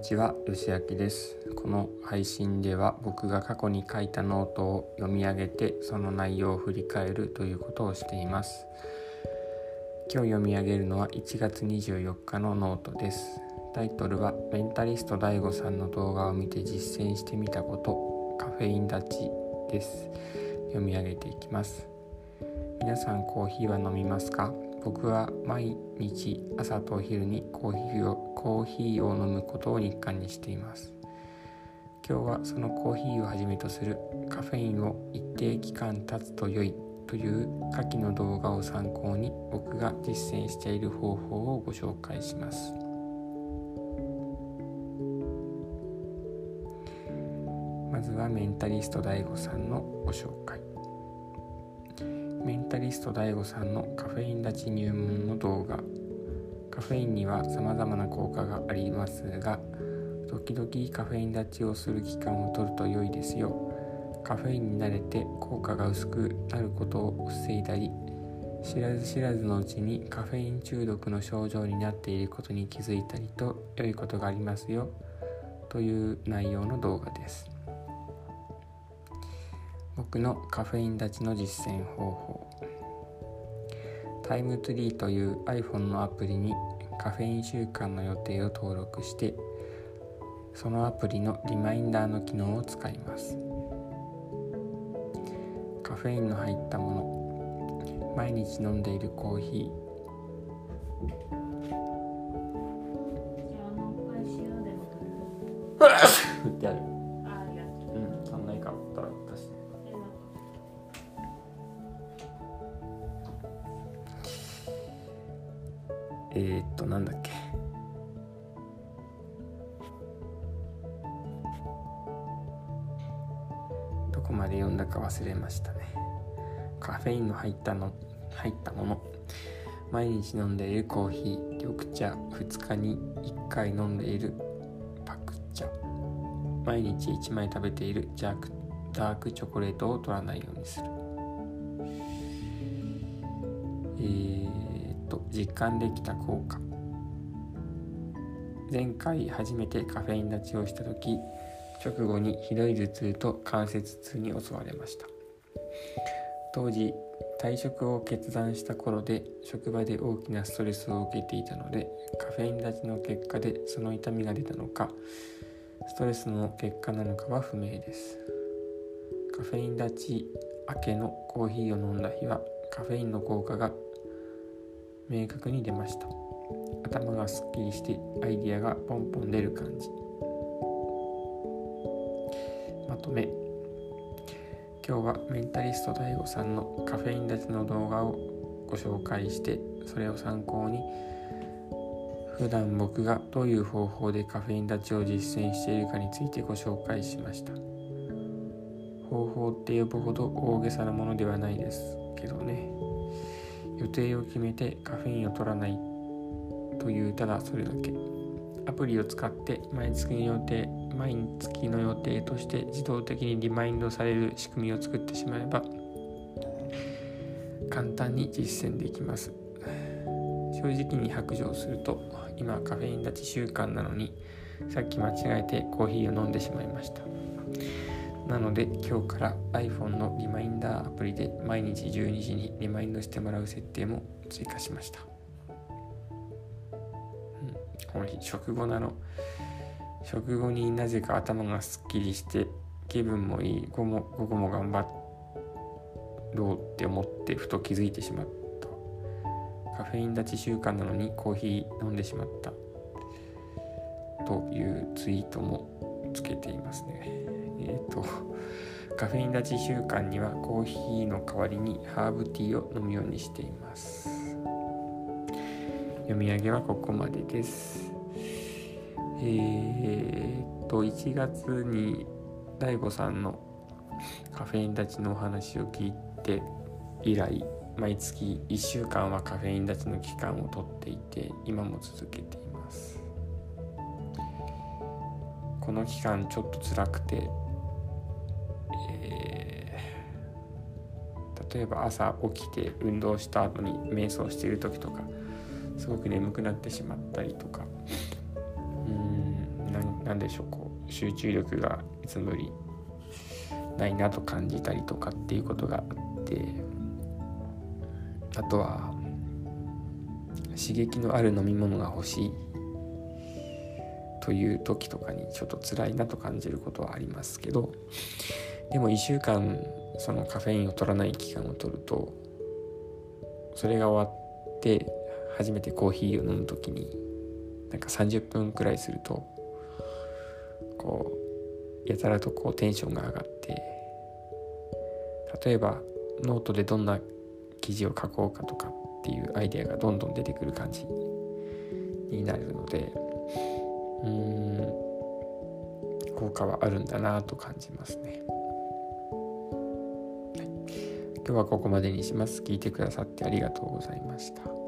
にちは、よしあきです。この配信では僕が過去に書いたノートを読み上げてその内容を振り返るということをしています。今日読み上げるのは1月24日のノートです。タイトルはメンタリスト DAIGO さんの動画を見て実践してみたことカフェイン断ちです。読み上げていきます。皆さんコーヒーは飲みますか？僕は毎日朝とお昼にコーヒーをコーヒーを飲むことを日課にしています。今日はそのコーヒーをはじめとするカフェインを一定期間経つと良いという下記の動画を参考に僕が実践している方法をご紹介します。まずはメンタリスト DAIGO さんのご紹介。タリスト DAIGO さんのカフェイン立ち入門の動画。カフェインには様々な効果がありますが時々カフェイン立ちをする期間を取ると良いですよ。カフェインに慣れて効果が薄くなることを防いだり知らず知らずのうちにカフェイン中毒の症状になっていることに気づいたりと良いことがありますよ。という内容の動画です。僕のカフェイン立ちの実践方法。タイムツリーという iPhone のアプリにカフェイン週間の予定を登録してそのアプリのリマインダーの機能を使います。カフェインの入ったもの毎日飲んでいるコーヒーえー、っとなんだっけ。どこまで読んだか忘れましたね。カフェインの入ったの入ったもの。毎日飲んでいるコーヒー緑茶2日に1回飲んでいるパク茶。毎日1枚食べているジャークダークチョコレートを取らないようにする。えー、実感できた効果。前回初めてカフェイン立ちをした時直後にひどい頭痛と関節痛に襲われました。当時退職を決断した頃で職場で大きなストレスを受けていたのでカフェイン立ちの結果でその痛みが出たのかストレスの結果なのかは不明です。カフェイン立ち明けのコーヒーを飲んだ日はカフェインの効果が明確に出ました。頭がすっきりしてアイディアがポンポン出る感じ。まとめ。今日はメンタリスト DAIGO さんのカフェイン立ちの動画をご紹介してそれを参考に普段僕がどういう方法でカフェイン立ちを実践しているかについてご紹介しました。方法って呼ぶほど大げさなものではないですけどね。予定を決めてカフェインを取らないというただそれだけ。アプリを使って毎月の予定毎月の予定として自動的にリマインドされる仕組みを作ってしまえば簡単に実践できます。正直に白状すると今カフェイン立ち習慣なのにさっき間違えてコーヒーを飲んでしまいました。なので今日から iPhone のリマインダーアプリで毎日12時にリマインドしてもらう設定も追加しました、うん、この日食後なの。食後になぜか頭がすっきりして気分もいい。午後も午後も頑張ろうって思ってふと気づいてしまった。カフェイン立ち習慣なのにコーヒー飲んでしまった。というツイートもつけていますね。えっ、ー、とカフェイン立ち習慣にはコーヒーの代わりにハーブティーを飲むようにしています。読み上げはここまでです。えー、と1月に DAIGO さんのカフェイン立ちのお話を聞いて以来毎月1週間はカフェイン立ちの期間をとっていて今も続けています。この期間ちょっと辛くてえ例えば朝起きて運動した後に瞑想している時とかすごく眠くなってしまったりとかうんなん何でしょうこう集中力がいつもよりないなと感じたりとかっていうことがあってあとは刺激のある飲み物が欲しい。という時とかにちょっと辛いなと感じることはありますけどでも1週間そのカフェインを取らない期間を取るとそれが終わって初めてコーヒーを飲む時になんか30分くらいするとこうやたらとこうテンションが上がって例えばノートでどんな記事を書こうかとかっていうアイデアがどんどん出てくる感じになるのでうん効果はあるんだなと感じますね。今日はここまでにします。聞いてくださってありがとうございました。